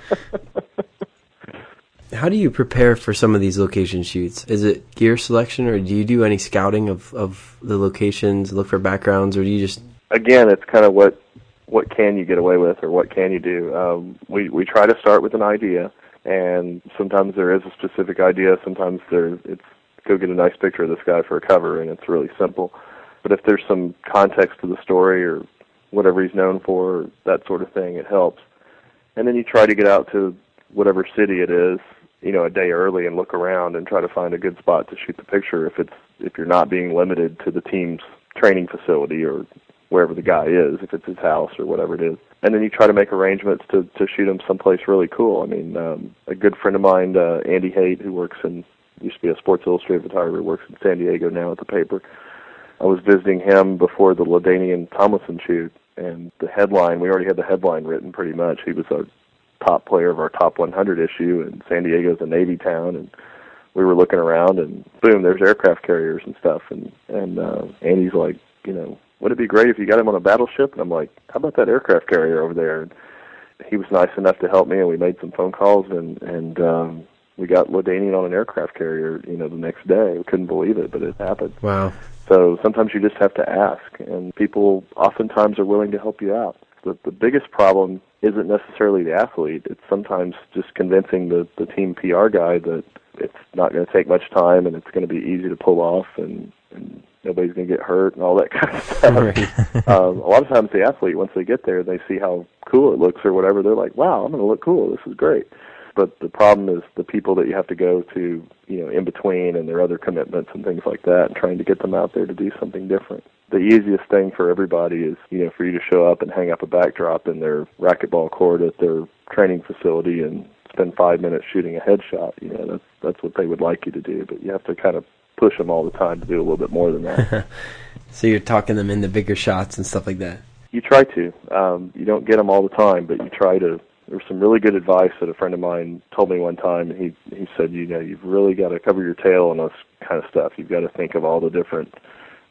How do you prepare for some of these location shoots? Is it gear selection, or do you do any scouting of, of the locations, look for backgrounds, or do you just? Again, it's kind of what what can you get away with or what can you do. Um, we we try to start with an idea, and sometimes there is a specific idea. Sometimes there it's go get a nice picture of this guy for a cover, and it's really simple. But if there's some context to the story or whatever he's known for, that sort of thing, it helps. And then you try to get out to whatever city it is, you know, a day early and look around and try to find a good spot to shoot the picture. If it's if you're not being limited to the team's training facility or wherever the guy is, if it's his house or whatever it is. And then you try to make arrangements to to shoot him someplace really cool. I mean, um, a good friend of mine, uh, Andy Hayt, who works in used to be a Sports Illustrated photographer, works in San Diego now at the paper. I was visiting him before the LaDainian Tomlinson shoot, and the headline we already had the headline written pretty much. He was a top player of our top 100 issue, and San Diego's a Navy town, and we were looking around, and boom, there's aircraft carriers and stuff, and and uh, Andy's like, you know, would it be great if you got him on a battleship? And I'm like, how about that aircraft carrier over there? And he was nice enough to help me, and we made some phone calls, and and um, we got LaDainian on an aircraft carrier. You know, the next day, we couldn't believe it, but it happened. Wow. So sometimes you just have to ask, and people oftentimes are willing to help you out. The the biggest problem isn't necessarily the athlete. It's sometimes just convincing the the team PR guy that it's not going to take much time and it's going to be easy to pull off and and nobody's going to get hurt and all that kind of stuff. Right. um, a lot of times the athlete, once they get there, they see how cool it looks or whatever. They're like, "Wow, I'm going to look cool. This is great." But the problem is the people that you have to go to, you know, in between and their other commitments and things like that, and trying to get them out there to do something different. The easiest thing for everybody is, you know, for you to show up and hang up a backdrop in their racquetball court at their training facility and spend five minutes shooting a headshot. You know, that's that's what they would like you to do, but you have to kind of push them all the time to do a little bit more than that. so you're talking them into bigger shots and stuff like that. You try to. Um, you don't get them all the time, but you try to. There was some really good advice that a friend of mine told me one time. And he he said, you know, you've really got to cover your tail on this kind of stuff. You've got to think of all the different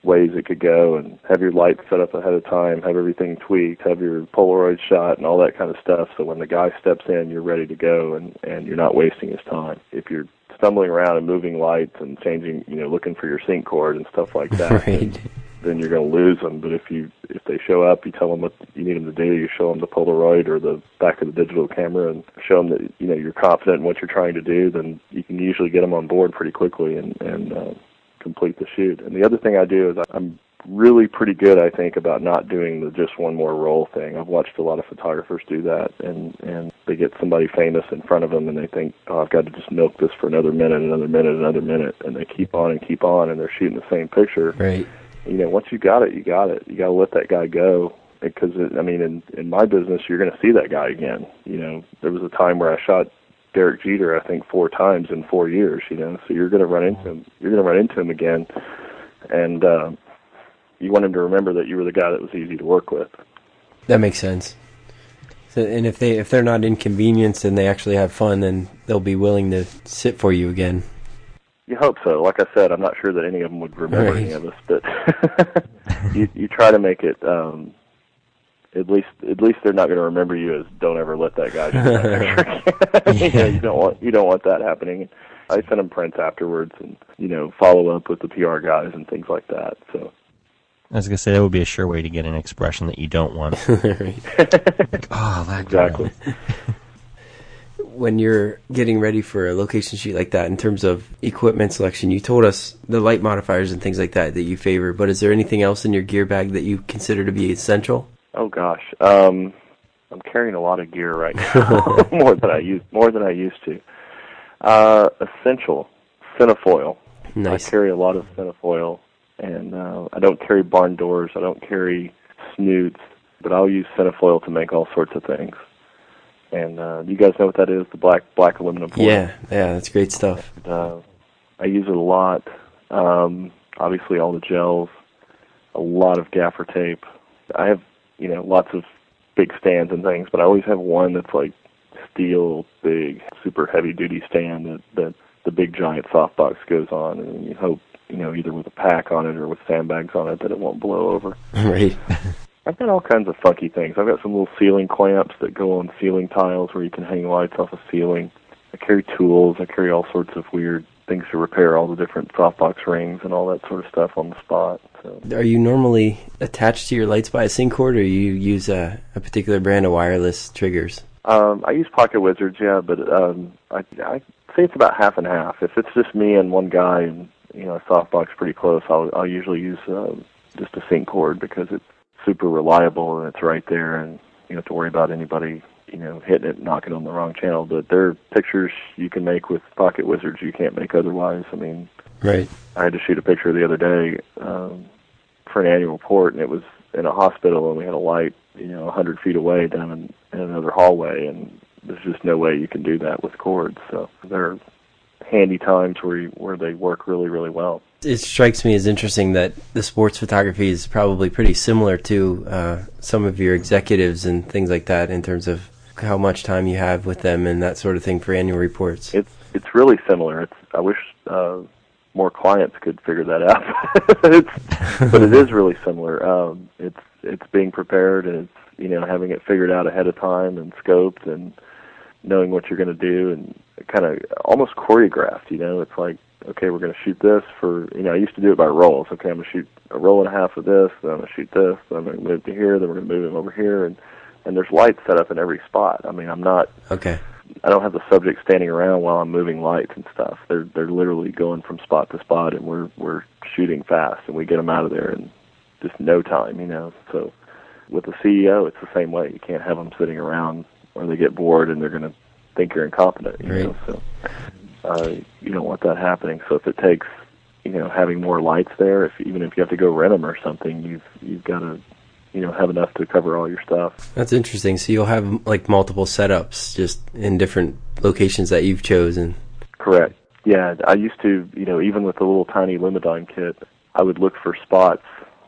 ways it could go and have your lights set up ahead of time, have everything tweaked, have your Polaroid shot and all that kind of stuff so when the guy steps in you're ready to go and, and you're not wasting his time. If you're stumbling around and moving lights and changing, you know, looking for your sync cord and stuff like that, right. then, then you're going to lose them. But if you if they show up, you tell them what you need them to do. You show them the Polaroid or the back of the digital camera and show them that you know you're confident in what you're trying to do. Then you can usually get them on board pretty quickly and and uh, complete the shoot. And the other thing I do is I'm really pretty good, I think, about not doing the just one more roll thing. I've watched a lot of photographers do that, and and they get somebody famous in front of them, and they think, oh, I've got to just milk this for another minute, another minute, another minute, and they keep on and keep on, and they're shooting the same picture. Right. You know, once you got it, you got it. You got to let that guy go because it, I mean, in in my business, you're going to see that guy again. You know, there was a time where I shot Derek Jeter, I think, four times in four years. You know, so you're going to run into him. You're going to run into him again, and uh, you want him to remember that you were the guy that was easy to work with. That makes sense. So, and if they if they're not inconvenienced and they actually have fun, then they'll be willing to sit for you again. You hope so. Like I said, I'm not sure that any of them would remember right. any of us, but you you try to make it. um at least at least they're not going to remember you as don't ever let that guy that. yeah. you don't want you don't want that happening. I send them prints afterwards, and you know, follow up with the PR guys and things like that. So. I was gonna say that would be a sure way to get an expression that you don't want. like, oh, that Exactly. when you're getting ready for a location shoot like that in terms of equipment selection you told us the light modifiers and things like that that you favor but is there anything else in your gear bag that you consider to be essential Oh gosh, um, I'm carrying a lot of gear right now, more than I used more than I used to. Uh, essential cinefoil. nice I carry a lot of cinefoil, and uh, I don't carry barn doors. I don't carry snoots, but I'll use cinefoil to make all sorts of things. And uh, you guys know what that is? The black black aluminum foil. yeah yeah that's great stuff Uh, I use it a lot. Um, obviously, all the gels, a lot of gaffer tape. I have, you know, lots of big stands and things, but I always have one that's like steel, big, super heavy duty stand that that the big giant softbox goes on, and you hope, you know, either with a pack on it or with sandbags on it that it won't blow over. right I've got all kinds of funky things. I've got some little ceiling clamps that go on ceiling tiles where you can hang lights off a ceiling. I carry tools. I carry all sorts of weird things to repair all the different softbox rings and all that sort of stuff on the spot. So are you normally attached to your lights by a sync cord or you use a, a particular brand of wireless triggers um, I use Pocket Wizards, yeah, but um, I, I say it's about half and half. If it's just me and one guy and you know a softbox pretty close, I'll I'll usually use um, just a sync cord because it's super reliable and it's right there, and you don't have to worry about anybody you know hitting it knocking on the wrong channel. But there are pictures you can make with Pocket Wizards you can't make otherwise. I mean, right I had to shoot a picture the other day um, for an annual report, and it was in a hospital, and we had a light, you know, a hundred feet away down in, in another hallway, and there's just no way you can do that with cords. So they're handy times where you, where they work really really well. it strikes me as interesting that the sports photography is probably pretty similar to uh, some of your executives and things like that in terms of how much time you have with them and that sort of thing for annual reports. It's it's really similar. It's I wish uh, more clients could figure that out, it's, but it is really similar. Um, it's it's being prepared and it's you know having it figured out ahead of time and scoped and knowing what you're going to do and kind of almost choreographed. You know, it's like okay, we're going to shoot this for you know I used to do it by rolls. Okay, I'm going to shoot a roll and a half of this, then I'm going to shoot this, then I'm going to move to here, then we're going to move him over here, and and there's lights set up in every spot. I mean, I'm not Okay. I don't have the subject standing around while I'm moving lights and stuff. They're they're literally going from spot to spot, and we're we're shooting fast, and we get them out of there in just no time, you know. So with the CEO, it's the same way. You can't have them sitting around or they get bored and they're going to think you're incompetent, you Right. know. So uh, you don't want that happening. So if it takes you know having more lights there, if even if you have to go rent them or something, you've you've got to you know have enough to cover all your stuff. That's interesting. So you'll have like multiple setups just in different locations that you've chosen. Correct. Yeah, I used to, you know, even with the little tiny Lumadyne kit, I would look for spots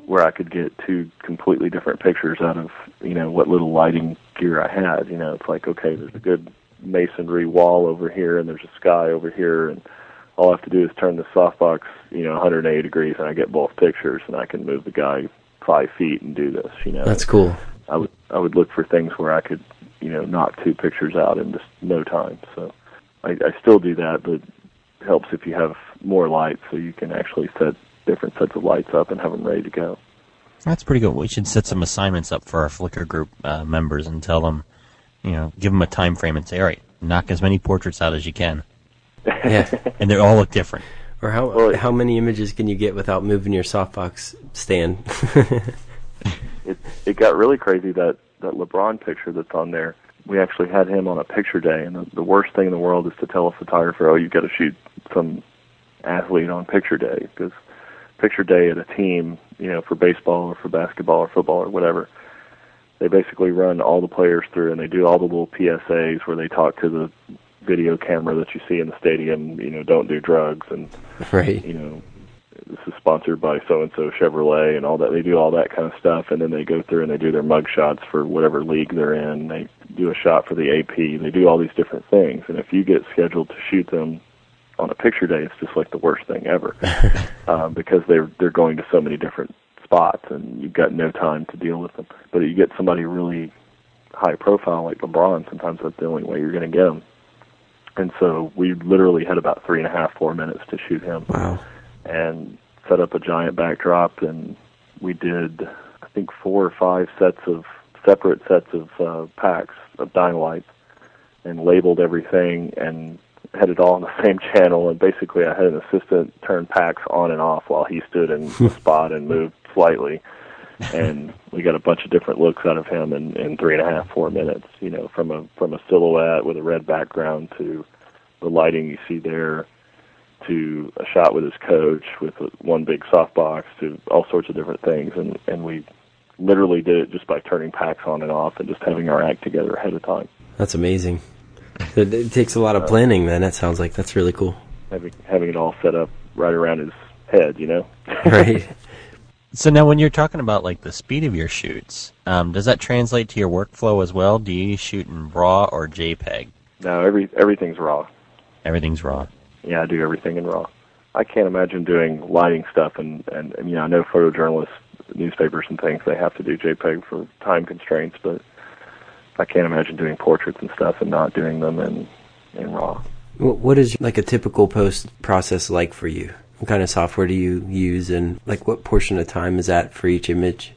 where I could get two completely different pictures out of, you know, what little lighting gear I had. You know, it's like, okay, there's a good masonry wall over here and there's a sky over here and all I have to do is turn the softbox, you know, 180 degrees and I get both pictures and I can move the guy five feet and do this, you know. That's cool. I would I would look for things where I could, you know, knock two pictures out in just no time. So I, I still do that, but it helps if you have more lights, so you can actually set different sets of lights up and have them ready to go. That's pretty good. We should set some assignments up for our Flickr group uh, members and tell them, you know, give them a time frame and say, all right, knock as many portraits out as you can, Yeah. and they all look different. or how Well, how many images can you get without moving your softbox stand? It it got really crazy that that LeBron picture that's on there. We actually had him on a picture day, and the, the worst thing in the world is to tell a photographer, "Oh, you've got to shoot some athlete on picture day," because picture day at a team, you know, for baseball or for basketball or football or whatever, they basically run all the players through and they do all the little PSAs where they talk to the video camera that you see in the stadium, you know, don't do drugs and right. you know, this is sponsored by so and so Chevrolet and all that. They do all that kind of stuff, and then they go through and they do their mug shots for whatever league they're in. They do a shot for the AP. They do all these different things, and if you get scheduled to shoot them on a picture day, it's just like the worst thing ever um, because they're they're going to so many different spots, and you've got no time to deal with them. But you get somebody really high profile like LeBron, sometimes that's the only way you're going to get them. and so we literally had about three and a half, four minutes to shoot him. Wow. And set up a giant backdrop, and we did, I think, four or five sets of separate sets of uh, packs of Dynalites, and labeled everything, and had it all on the same channel. And basically, I had an assistant turn packs on and off while he stood in the spot and moved slightly. and we got a bunch of different looks out of him in, in three and a half, four minutes. You know, from a from a silhouette with a red background to the lighting you see there, to a shot with his coach with a, one big softbox, to all sorts of different things. And and we literally did it just by turning packs on and off and just having our act together ahead of time. That's amazing. It, it takes a lot of planning. Then it sounds like that's really cool. Having having it all set up right around his head, you know. right. So now, when you're talking about like the speed of your shoots, um, does that translate to your workflow as well? Do you shoot in RAW or JPEG? No, every everything's raw. Everything's RAW. Yeah, I do everything in RAW. I can't imagine doing lighting stuff, and and, and you know, I know photojournalists, newspapers, and things they have to do JPEG for time constraints, but I can't imagine doing portraits and stuff and not doing them in in RAW. What is like a typical post process like for you? What kind of software do you use, and like what portion of time is that for each image?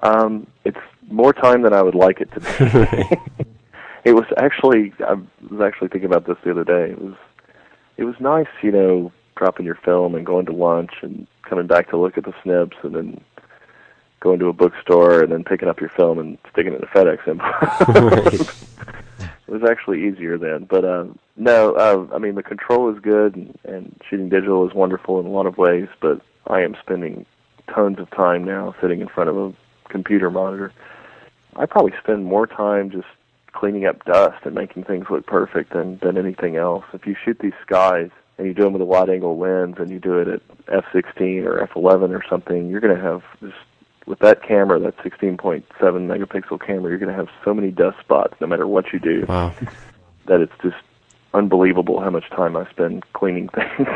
Um, it's more time than I would like it to be. it was actually I was actually thinking about this the other day. It was it was nice, you know, dropping your film and going to lunch and coming back to look at the snips and then going to a bookstore and then picking up your film and sticking it in a FedEx envelope. it was actually easier then. But uh, no, uh, I mean the control is good and, and shooting digital is wonderful in a lot of ways. But I am spending tons of time now sitting in front of a computer monitor. I probably spend more time just cleaning up dust and making things look perfect than than anything else. If you shoot these skies and you do them with a wide angle lens and you do it at f16 or f11 or something, you're going to have just with that camera, that 16.7 megapixel camera, you're going to have so many dust spots no matter what you do. Wow. That it's just unbelievable how much time I spend cleaning things.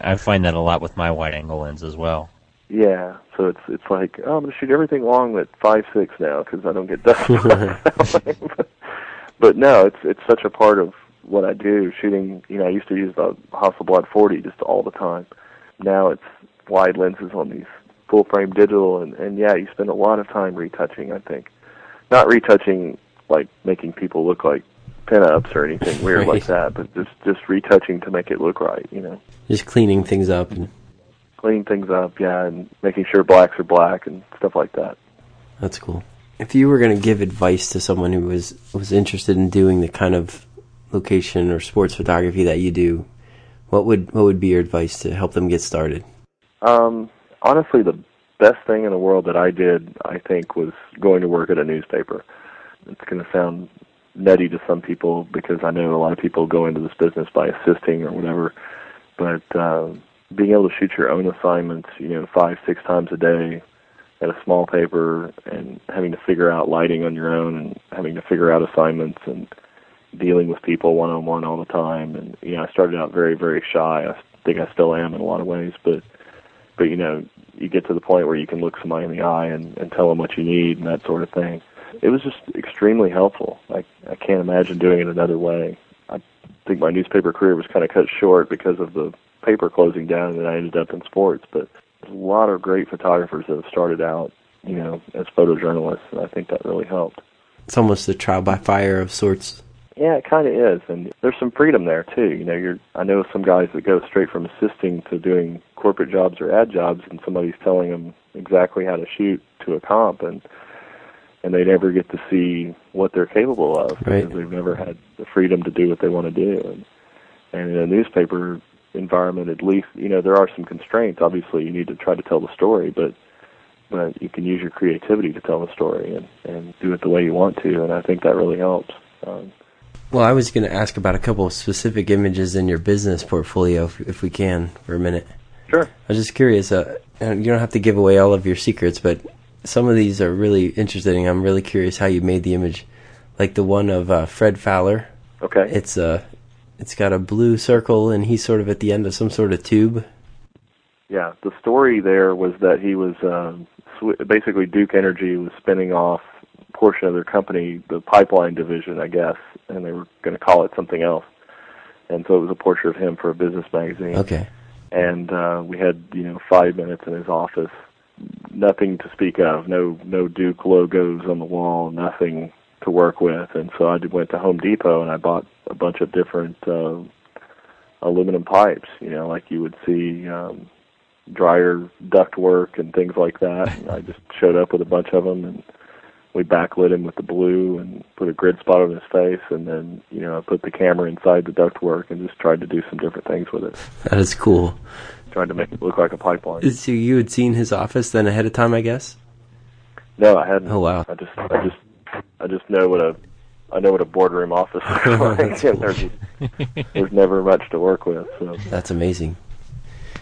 I find that a lot with my wide angle lens as well. Yeah, so it's it's like oh, I'm going to shoot everything long at five six now because I don't get dust. but, but no, it's it's such a part of what I do. Shooting, you know, I used to use the Hasselblad 40 just all the time. Now it's wide lenses on these full frame digital, and and yeah, you spend a lot of time retouching. I think, not retouching like making people look like pinups or anything weird right. like that, but just just retouching to make it look right. You know, just cleaning things up and cleaning things up, yeah, and making sure blacks are black and stuff like that. That's cool. If you were going to give advice to someone who was was interested in doing the kind of location or sports photography that you do, what would what would be your advice to help them get started? Um, honestly, the best thing in the world that I did, I think, was going to work at a newspaper. It's going to sound nutty to some people because I know a lot of people go into this business by assisting or whatever, but uh, being able to shoot your own assignments, you know, five, six times a day at a small paper and having to figure out lighting on your own and having to figure out assignments and dealing with people one on one all the time and you know I started out very very shy I think I still am in a lot of ways but but you know you get to the point where you can look somebody in the eye and, and tell them what you need and that sort of thing. It was just extremely helpful. I I can't imagine doing it another way. I think my newspaper career was kind of cut short because of the paper closing down, and I ended up in sports. But a lot of great photographers that have started out, you know, as photojournalists, and I think that really helped. It's almost a trial by fire of sorts. Yeah, it kind of is, and there's some freedom there too. You know, you're I know some guys that go straight from assisting to doing corporate jobs or ad jobs, and somebody's telling them exactly how to shoot to a comp, and and they never get to see what they're capable of right. because they've never had the freedom to do what they want to do. And and in a newspaper environment, at least, you know, there are some constraints. Obviously, you need to try to tell the story, but but you can use your creativity to tell the story and and do it the way you want to, and I think that really helps. Um, well, I was going to ask about a couple of specific images in your business portfolio, if, if we can, for a minute. Sure. I was just curious. Uh, you don't have to give away all of your secrets, but some of these are really interesting. I'm really curious how you made the image, like the one of uh, Fred Fowler. Okay. It's uh, it's got a blue circle, and he's sort of at the end of some sort of tube. Yeah, the story there was that he was um, sw- basically Duke Energy was spinning off portion of their company, the pipeline division, I guess, and they were going to call it something else. and so it was a portrait of him for a business magazine. Okay. And uh, we had you know five minutes in his office, nothing to speak of, no no Duke logos on the wall, nothing to work with, and so I went to Home Depot and I bought a bunch of different uh, aluminum pipes, you know, like you would see um, dryer duct work and things like that. And I just showed up with a bunch of them and we backlit him with the blue and put a grid spot on his face and then you know I put the camera inside the ductwork and just tried to do some different things with it. That is cool. Trying to make it look like a pipeline. So you had seen his office then ahead of time, I guess. No, I hadn't. Oh wow. I just I just I just know what a I know what a boardroom office looks like, there's there's never much to work with. So That's amazing.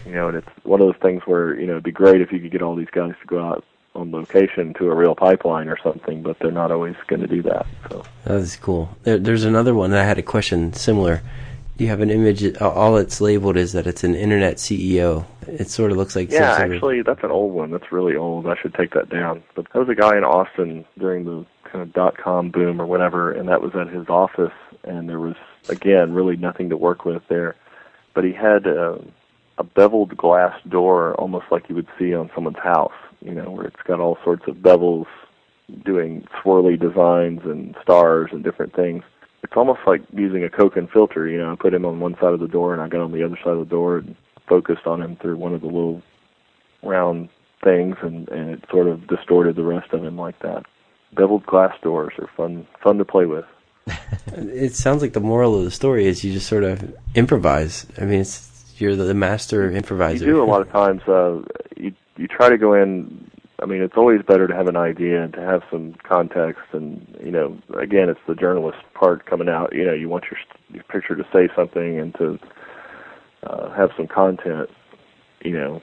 you know, and it's one of those things where you know it'd be great if you could get all these guys to go out on location to a real pipeline or something, but they're not always going to do that. So That is cool. There, there's another one. I had a question similar. You have an image. All it's labeled is that it's an internet CEO. It sort of looks like yeah, actually, that's an old one. That's really old. I should take that down. But there was a guy in Austin during the kind of dot com boom or whatever, and that was at his office, and there was again really nothing to work with there. But he had a, a beveled glass door, almost like you would see on someone's house. You know, where it's got all sorts of bevels, doing swirly designs and stars and different things. It's almost like using a Cokin filter. You know, I put him on one side of the door, and I got on the other side of the door and focused on him through one of the little round things, and and it sort of distorted the rest of him like that. Beveled glass doors are fun fun to play with. It sounds like the moral of the story is you just sort of improvise. I mean, it's you're the, master You do a lot of times. Uh, you you try to go in. I mean, it's always better to have an idea and to have some context. And you know, again, it's the journalist part coming out. You know, you want your, your picture to say something and to uh, have some content. You know,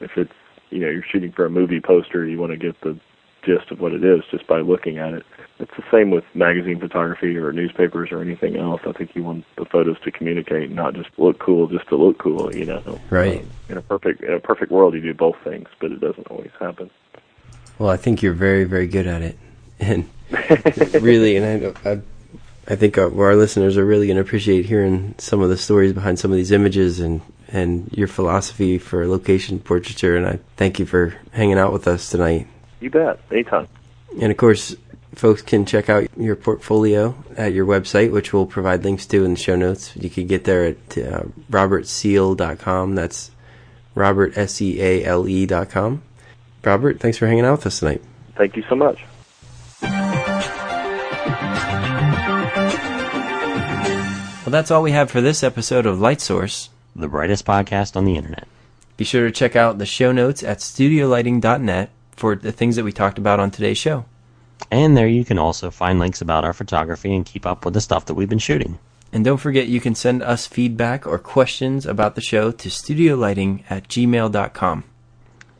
if it's you know you're shooting for a movie poster, you want to get the gist of what it is just by looking at it. It's the same with magazine photography or newspapers or anything else. I think you want the photos to communicate, not just look cool just to look cool. You know, Right. Um, in a perfect in a perfect world, you do both things, but it doesn't always happen. Well, I think you're very, very good at it, and really, and I, I, I think uh, our listeners are really going to appreciate hearing some of the stories behind some of these images and and your philosophy for location portraiture. And I thank you for hanging out with us tonight. You bet. Anytime. And of course, folks can check out your portfolio at your website, which we'll provide links to in the show notes. You can get there at uh, robertseale.com. That's Robert, S-E-A-L-E dot com. Robert, thanks for hanging out with us tonight. Thank you so much. Well, that's all we have for this episode of Light Source. The brightest podcast on the internet. Be sure to check out the show notes at studiolighting.net for the things that we talked about on today's show. And there you can also find links about our photography and keep up with the stuff that we've been shooting. And don't forget, you can send us feedback or questions about the show to studiolighting at gmail.com.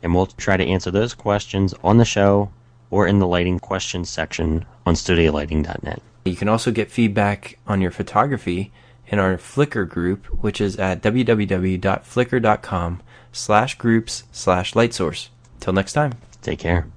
And we'll try to answer those questions on the show or in the lighting questions section on studiolighting.net. You can also get feedback on your photography in our Flickr group, which is at www.flickr.com slash groups slash lightsource. Till next time. Take care.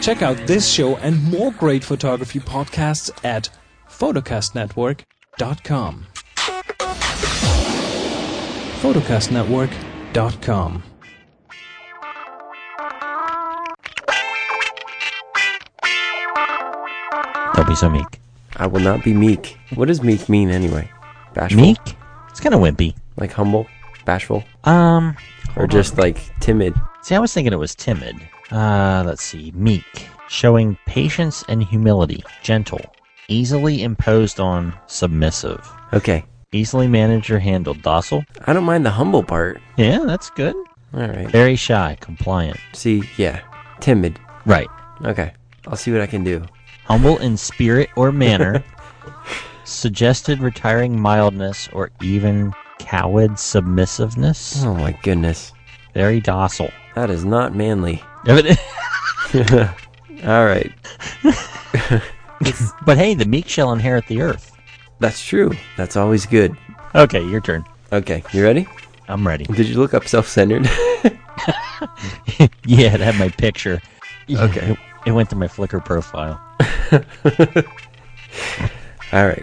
Check out this show and more great photography podcasts at photocastnetwork.com. photocastnetwork.com. Don't be so meek. I will not be meek. What does meek mean anyway? Bashful? Meek? It's kind of wimpy. Like humble? Bashful? Um, Or just on. like timid? See, I was thinking it was timid. Uh, let's see. Meek. Showing patience and humility. Gentle. Easily imposed on. Submissive. Okay. Easily manage or handle. Docile. I don't mind the humble part. Yeah, that's good. All right. Very shy. Compliant. See, yeah. Timid. Right. Okay. I'll see what I can do. Humble in spirit or manner. suggested retiring mildness or even coward submissiveness. Oh my goodness. Very docile. That is not manly. All right. but hey, the meek shall inherit the earth. That's true. That's always good. Okay, your turn. Okay, you ready? I'm ready. Did you look up self-centered? yeah, it had my picture. Okay. It, it went to my Flickr profile. All right.